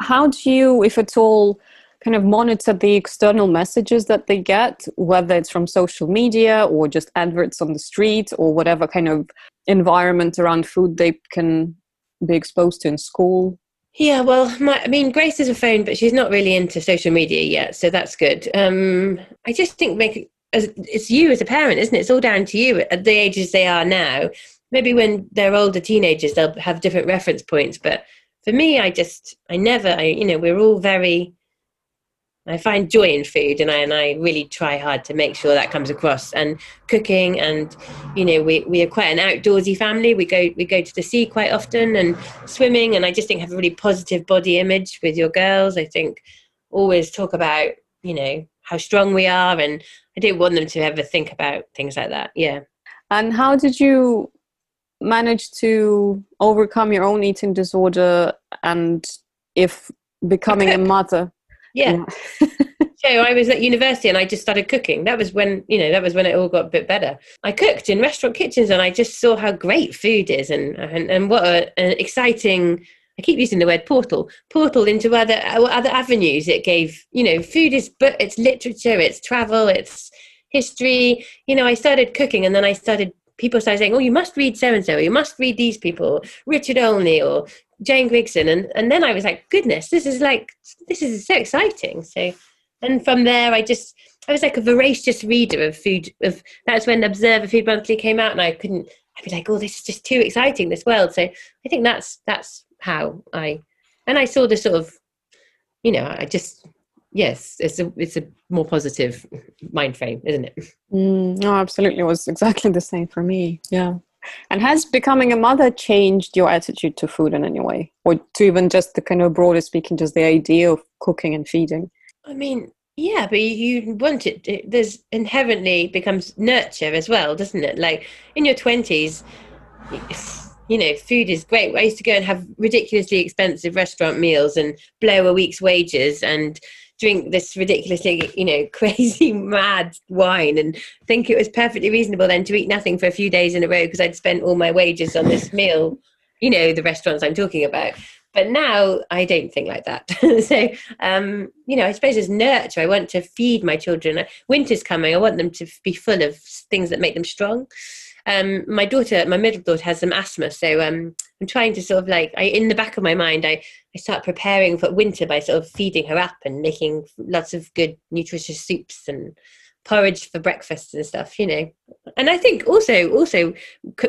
How do you, if at all, kind of monitor the external messages that they get, whether it's from social media or just adverts on the street or whatever kind of environment around food they can be exposed to in school? Yeah, well, my, I mean, Grace has a phone, but she's not really into social media yet, so that's good. Um, I just think make it's you as a parent, isn't it? It's all down to you at the ages they are now. Maybe when they're older teenagers, they'll have different reference points. But for me, I just, I never, I, you know, we're all very I find joy in food, and I and I really try hard to make sure that comes across. And cooking, and you know, we we are quite an outdoorsy family. We go we go to the sea quite often, and swimming. And I just think have a really positive body image with your girls. I think always talk about you know how strong we are, and I don't want them to ever think about things like that. Yeah. And how did you manage to overcome your own eating disorder, and if becoming a mother? Yeah. so I was at university and I just started cooking. That was when, you know, that was when it all got a bit better. I cooked in restaurant kitchens and I just saw how great food is and and, and what a, an exciting I keep using the word portal, portal into other other avenues. It gave, you know, food is but it's literature, it's travel, it's history. You know, I started cooking and then I started people started saying, "Oh, you must read so and so. You must read these people, Richard Olney or Jane Grigson, and and then I was like, goodness, this is like this is so exciting. So, and from there, I just I was like a voracious reader of food. Of that's when Observer Food Monthly came out, and I couldn't. I'd be like, oh, this is just too exciting, this world. So I think that's that's how I, and I saw the sort of, you know, I just yes, it's a it's a more positive mind frame, isn't it? Mm, no, absolutely, it was exactly the same for me. Yeah. And has becoming a mother changed your attitude to food in any way? Or to even just the kind of broader speaking, just the idea of cooking and feeding? I mean, yeah, but you want it, it there's inherently becomes nurture as well, doesn't it? Like in your 20s, you know, food is great. I used to go and have ridiculously expensive restaurant meals and blow a week's wages and drink this ridiculously, you know, crazy mad wine and think it was perfectly reasonable then to eat nothing for a few days in a row because I'd spent all my wages on this meal, you know, the restaurants I'm talking about. But now I don't think like that. so, um, you know, I suppose as nurture, I want to feed my children. Winter's coming. I want them to be full of things that make them strong um, my daughter, my middle daughter, has some asthma, so um, I'm trying to sort of like, I in the back of my mind, I I start preparing for winter by sort of feeding her up and making lots of good nutritious soups and porridge for breakfast and stuff, you know. And I think also also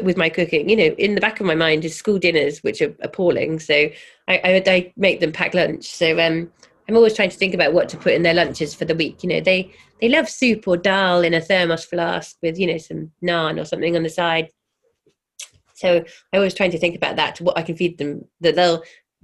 with my cooking, you know, in the back of my mind is school dinners, which are appalling. So I, I, I make them pack lunch. So um, I'm always trying to think about what to put in their lunches for the week. You know, they they love soup or dal in a thermos flask with you know some naan or something on the side. So I always trying to think about that, what I can feed them that they'll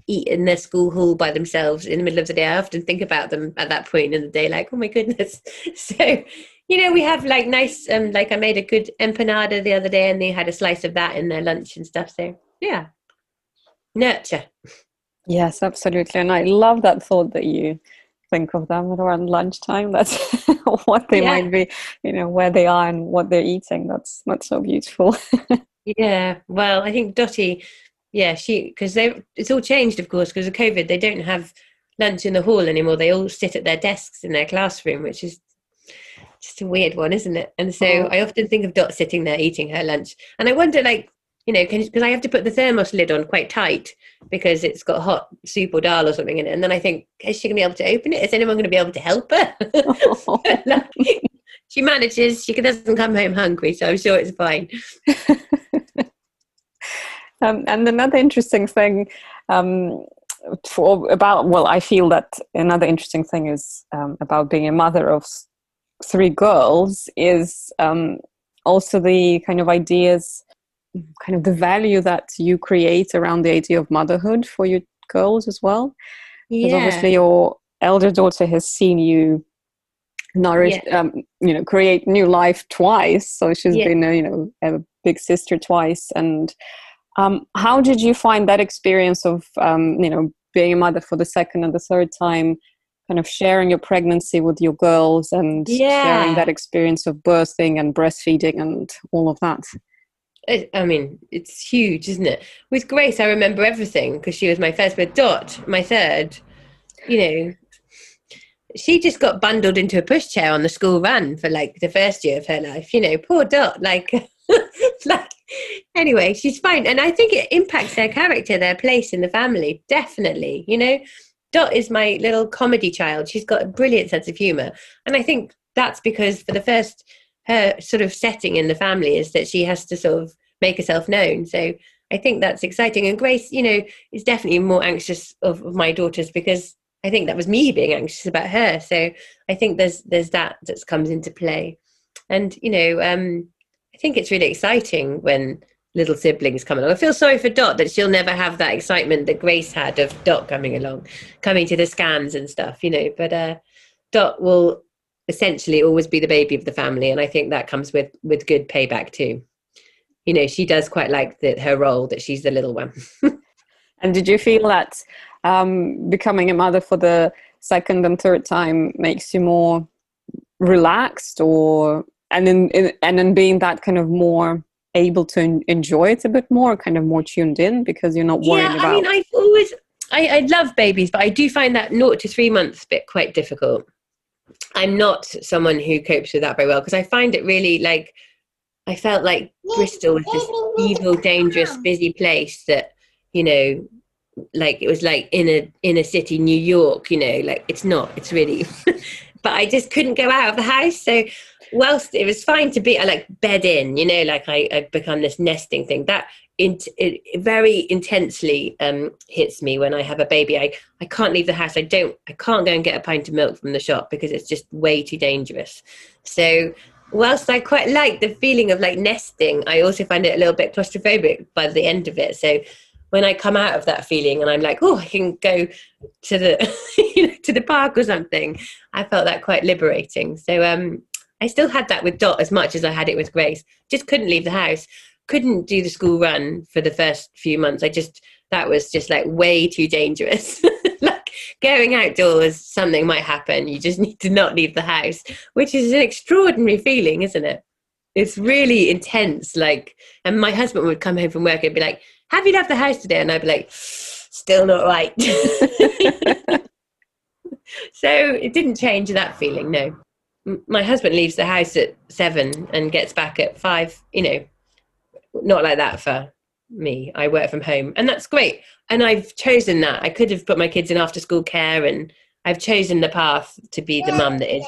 eat in their school hall by themselves in the middle of the day. I often think about them at that point in the day, like, oh my goodness. So, you know, we have like nice, um, like I made a good empanada the other day and they had a slice of that in their lunch and stuff. So, yeah, nurture. Yes, absolutely. And I love that thought that you think of them around lunchtime. That's what they yeah. might be, you know, where they are and what they're eating. That's that's so beautiful. yeah. Well, I think Dottie, yeah, she because they it's all changed, of course, because of COVID. They don't have lunch in the hall anymore. They all sit at their desks in their classroom, which is just a weird one, isn't it? And so oh. I often think of Dot sitting there eating her lunch, and I wonder, like, you know, because I have to put the thermos lid on quite tight because it's got hot soup or dal or something in it. And then I think, is she going to be able to open it? Is anyone going to be able to help her? she manages. She doesn't come home hungry, so I'm sure it's fine. um, and another interesting thing um, for about well, I feel that another interesting thing is um, about being a mother of three girls is um, also the kind of ideas, kind of the value that you create around the idea of motherhood for your girls as well. Because Yeah. obviously your elder daughter has seen you nourish, um, you know, create new life twice. So she's Yeah. been, a, you know, a big sister twice. And um, how did you find that experience of, um, you know, being a mother for the second and the third time? Kind of sharing your pregnancy with your girls and Yeah. sharing that experience of birthing and breastfeeding and all of that. It, I mean, it's huge, isn't it? With Grace, I remember everything because she was my first, but Dot, my third, you know, she just got bundled into a pushchair on the school run for like the first year of her life. You know, poor Dot. Like, like anyway, she's fine, and I think it impacts their character, their place in the family. Definitely, you know, Dot is my little comedy child. She's got a brilliant sense of humor, and I think that's because for the first her sort of setting in the family is that she has to sort of make herself known. So I think that's exciting. And Grace, you know, is definitely more anxious of, of my daughters because I think that was me being anxious about her. So I think there's there's that that comes into play. And you know, um, think it's really exciting when little siblings come along. I feel sorry for Dot that she'll never have that excitement that Grace had of Dot coming along, coming to the scans and stuff, you know. But uh, Dot will essentially always be the baby of the family, and I think that comes with with good payback too. You know, she does quite like her role that she's the little one. And did you feel that um, becoming a mother for the second and third time makes you more relaxed, or and in, in and in being that kind of more able to en- enjoy it a bit more, kind of more tuned in because you're not worrying yeah, about. I mean, I've always I, I love babies, but I do find that naught to three months bit quite difficult. I'm not someone who copes with that very well because I find it really like I felt like Bristol was this evil, dangerous, busy place that you know, like it was like in a in a city, New York. You know, like it's not. It's really, but I just couldn't go out of the house. So whilst it was fine to be, I like bed in. You know, like I I become this nesting thing that. It, it very intensely um, hits me when I have a baby. I, I can't leave the house. I don't. I can't go and get a pint of milk from the shop because it's just way too dangerous. So whilst I quite like the feeling of like nesting, I also find it a little bit claustrophobic by the end of it. So when I come out of that feeling and I'm like, oh, I can go to the you know, to the park or something, I felt that quite liberating. So um, I still had that with Dot as much as I had it with Grace. Just couldn't leave the house, couldn't do the school run for the first few months. I just that was just like way too dangerous. like going outdoors, something might happen. You just need to not leave the house, which is an extraordinary feeling, isn't it? It's really intense. Like, and my husband would come home from work and be like, "Have you left the house today?" And I'd be like, "Still not right." so it didn't change that feeling. No, my husband leaves the house at seven and gets back at five. You know, not like that for me. I work from home, and that's great. And I've chosen that. I could have put my kids in after school care, and I've chosen the path to be the mum that is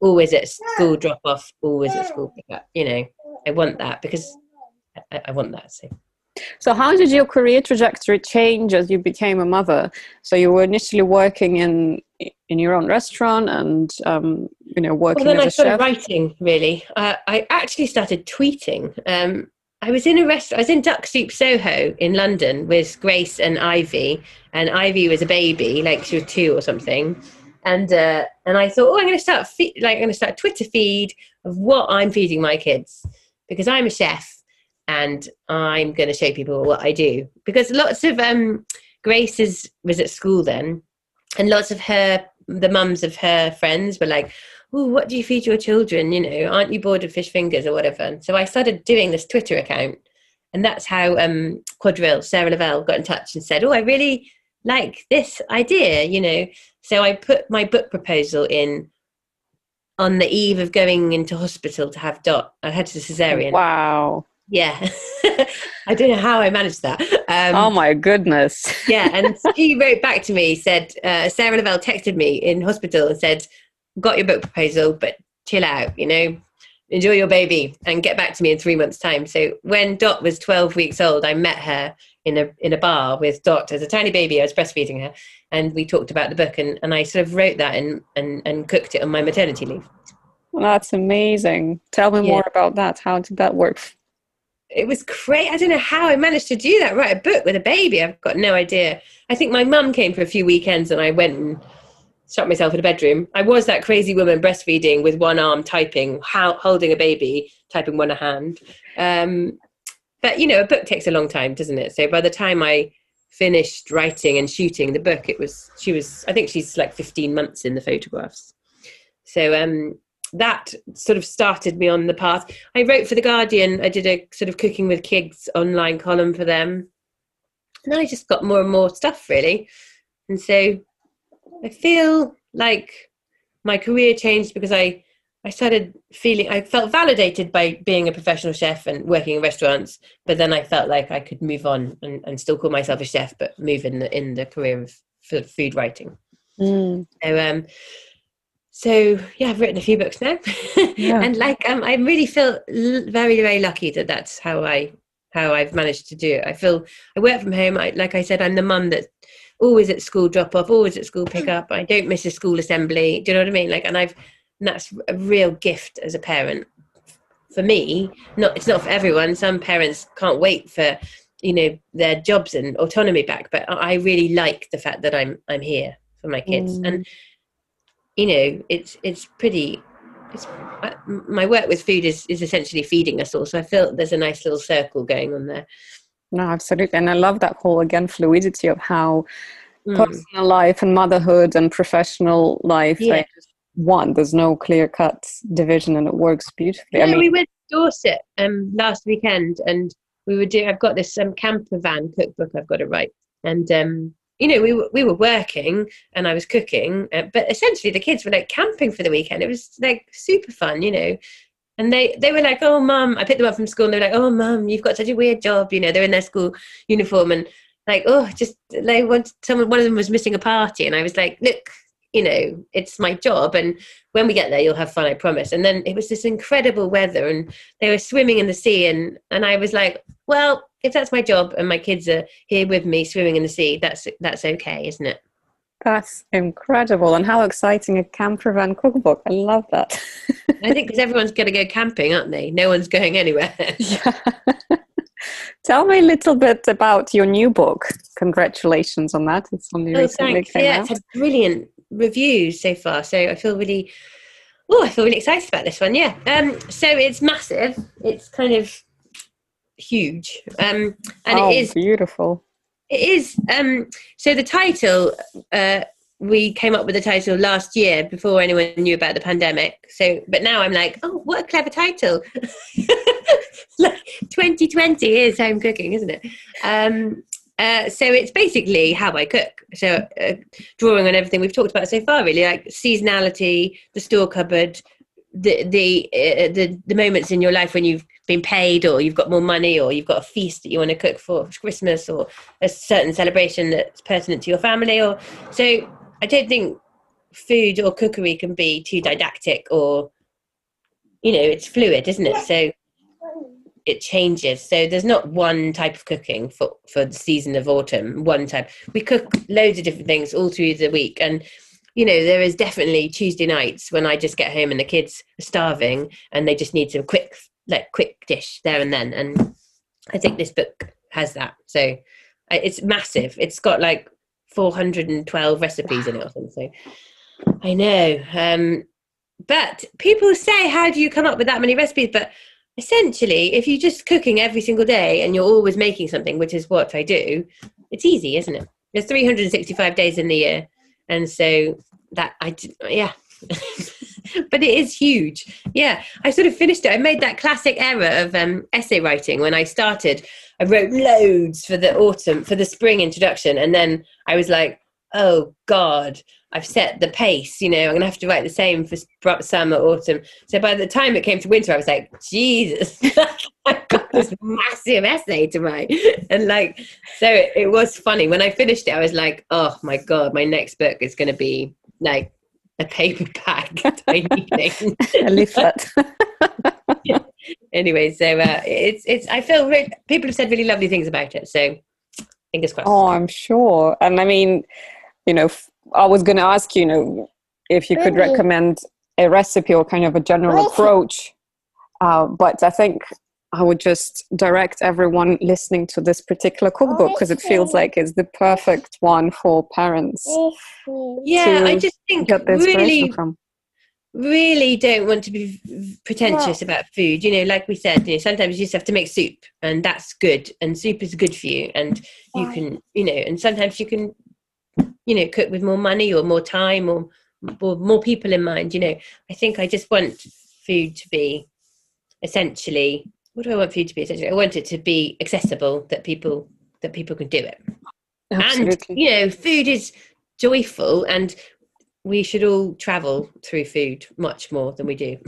always at school drop off, always at school pick up. You know, I want that because I, I want that. So So, how did your career trajectory change as you became a mother? So, you were initially working in in your own restaurant, and um, you know, working well, then I as a started chef. writing. Really, uh, I actually started tweeting. Um, I was in a rest. I was in Duck Soup Soho in London with Grace and Ivy, and Ivy was a baby, like she was two or something. And uh, and I thought, oh, I'm going to start fe- like I'm going to start a Twitter feed of what I'm feeding my kids because I'm a chef and I'm going to show people what I do. Because lots of um, Grace is, was at school then, and lots of her the mums of her friends were like, oh, what do you feed your children? You know, aren't you bored of fish fingers or whatever? And so I started doing this Twitter account. And that's how um, Quadrille, Sarah Lavelle, got in touch and said, oh, I really like this idea, you know. So I put my book proposal in on the eve of going into hospital to have Dot. I had a cesarean. Wow. Yeah. I don't know how I managed that. Um, oh my goodness. yeah, and she wrote back to me, said, uh, Sarah Lavelle texted me in hospital and said, got your book proposal, but chill out, you know, enjoy your baby and get back to me in three months' time. So when Dot was 12 weeks old, I met her in a, in a bar with Dot as a tiny baby. I was breastfeeding her and we talked about the book and, and I sort of wrote that and, and, and cooked it on my maternity leave. That's amazing. Tell me Yeah. more about that. How did that work? it was great. I don't know how I managed to do that. Write a book with a baby. I've got no idea. I think my mum came for a few weekends and I went and shut myself in a bedroom. I was that crazy woman breastfeeding with one arm typing, how, holding a baby, typing one hand. Um, but you know, a book takes a long time, doesn't it? So by the time I finished writing and shooting the book, it was she was I think she's like 15 months in the photographs. So um, that sort of started me on the path. I wrote for the Guardian. I did a sort of cooking with kids online column for them, and then I just got more and more stuff really. And so I feel like my career changed because I I started feeling I felt validated by being a professional chef and working in restaurants, but then I felt like I could move on and, and still call myself a chef, but move in the in the career of food writing. Mm. So um, so yeah, I've written a few books now, Yeah. and like um, I really feel l- very very lucky that that's how I how I've managed to do it. I feel I work from home. I, like I said, I'm the mum that always at school drop off, always at school pick up. I don't miss a school assembly. Do you know what I mean? Like, and I've and that's a real gift as a parent for me. Not it's not for everyone. Some parents can't wait for you know their jobs and autonomy back, but I I really like the fact that I'm I'm here for my kids Mm. and you know it's it's pretty it's I- my work with food is is essentially feeding us all so i feel there's a nice little circle going on there No, absolutely. And I love that whole, again, fluidity of how Mm. personal life and motherhood and professional life, Yeah. they just one, there's no clear cut division and it works beautifully. yeah, I mean, we went to dorset um last weekend and we were doing i've got this um camper van cookbook i've got to write and um you know we were, we were working and i was cooking uh, but essentially the kids were like camping for the weekend it was like super fun you know and they they were like oh mum i picked them up from school and they were like oh mum you've got such a weird job you know they're in their school uniform. And like oh just they want someone one of them was missing a party. And i was like look you know it's my job and when we get there you'll have fun i promise. And then it was this incredible weather and they were swimming in the sea and and i was like well if that's my job and my kids are here with me swimming in the sea that's that's okay isn't it that's incredible. And how exciting a camper van cookbook. I love that. i think because everyone's going to go camping aren't they no one's going anywhere yeah. Tell me a little bit about your new book. Congratulations on that. It's only oh recently thanks came yeah out. it's had brilliant reviews so far so i feel really oh i feel really excited about this one yeah um so it's massive it's kind of huge um and oh, it is beautiful. It is. Um, so the title, uh, we came up with the title last year before anyone knew about the pandemic. So, but now I'm like, oh, what a clever title! like 2020 is home cooking, isn't it? Um, uh, so it's basically how I cook. So uh, drawing on everything we've talked about so far, really, like seasonality, the store cupboard, the the uh, the the moments in your life when you've been paid or you've got more money or you've got a feast that you want to cook for Christmas or a certain celebration that's pertinent to your family or so I don't think food or cookery can be too didactic or you know it's fluid isn't it? So it changes. So there's not one type of cooking for for the season of autumn one type. We cook loads of different things all through the week and you know there is definitely tuesday nights when i just get home and the kids are starving and they just need some quick like quick dish there and then. And i think this book has that. So it's massive. It's got like 412 recipes in it or something. I know. Um but people say how do you come up with that many recipes? But essentially if you're just cooking every single day and you're always making something which is what i do it's easy isn't it? There's 365 days in the year and so that I did, yeah. But it is huge. Yeah i sort of finished it. I made that classic error of um, essay writing when i started. I wrote loads for the autumn for the spring introduction. And then i was like oh god i've set the pace you know i'm gonna have to write the same for summer autumn. So by the time it came to winter i was like jesus i've got this massive essay to write. And like so it, it was funny. When i finished it i was like oh my god my next book is going to be like a paperback tiny thing a leaflet. anyway so uh, it's it's i feel people have said really lovely things about it so fingers crossed. Oh, I'm sure. And I mean, you know, f- I was going to ask you, you know, if you could Really? recommend a recipe or kind of a general approach. Uh, but I think I would just direct everyone listening to this particular cookbook because it feels like it's the perfect one for parents. Yeah, I just think really, from. really don't want to be pretentious about food. You know, like we said, you know, sometimes you just have to make soup, and that's good, and soup is good for you, and you can, you know, and sometimes you can, you know, cook with more money or more time or, or more people in mind. You know, I think I just want food to be essentially what do I want food to be essentially? I want it to be accessible that people that people can do it. Absolutely. And you know, food is joyful and we should all travel through food much more than we do.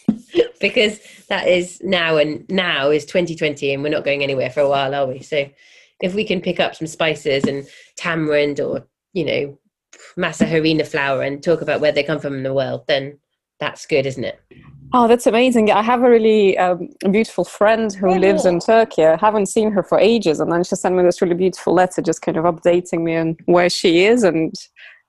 because that is now and now is 2020 and we're not going anywhere for a while, are we? So if we can pick up some spices and tamarind or, you know, masa harina flour and talk about where they come from in the world, then that's good, isn't it? Oh, that's amazing. I have a really um, beautiful friend who lives in Turkey. I haven't seen her for ages. And then she sent me this really beautiful letter, just kind of updating me on where she is. And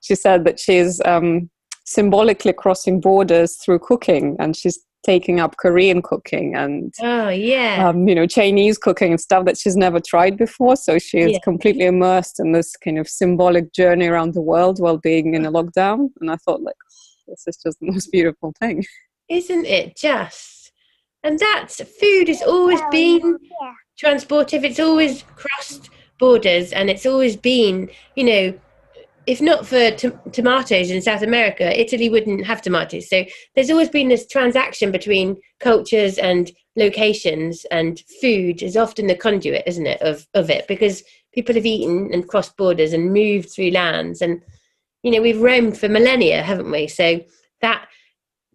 she said that she's um, symbolically crossing borders through cooking and she's taking up Korean cooking and oh yeah um, you know Chinese cooking and stuff that she's never tried before. So she is yeah. completely immersed in this kind of symbolic journey around the world while being in a lockdown. And I thought like this is just the most beautiful thing. Isn't it just? And that's food has always been transportive. It's always crossed borders, and it's always been, you know, if not for t- tomatoes in South America, Italy wouldn't have tomatoes. So there's always been this transaction between cultures and locations, and food is often the conduit, isn't it, of, of it? Because people have eaten and crossed borders and moved through lands. And, you know, we've roamed for millennia, haven't we? So that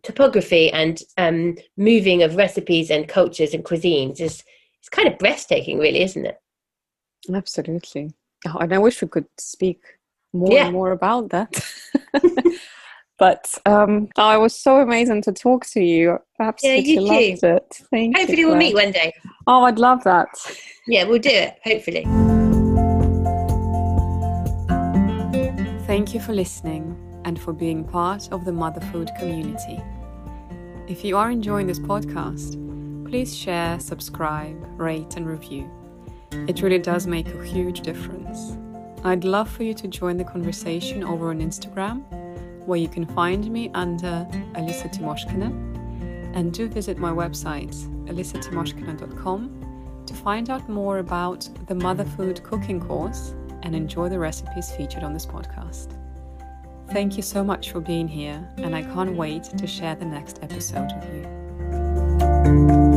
topography and um, moving of recipes and cultures and cuisines is it's kind of breathtaking, really, isn't it? Absolutely. Oh, and I wish we could speak more yeah. and more about that. but um, oh, it was so amazing to talk to you. Absolutely yeah, you loved too. it. Thank hopefully, we'll meet one day. Oh, I'd love that. Yeah, we'll do it. Hopefully. Thank you for listening and for being part of the Mother Food community. If you are enjoying this podcast, please share, subscribe, rate, and review. It really does make a huge difference. I'd love for you to join the conversation over on Instagram, where you can find me under Alissa Timoshkina. And do visit my website, alissatimoshkina.com, to find out more about the Mother Food cooking course and enjoy the recipes featured on this podcast. Thank you so much for being here, and I can't wait to share the next episode with you.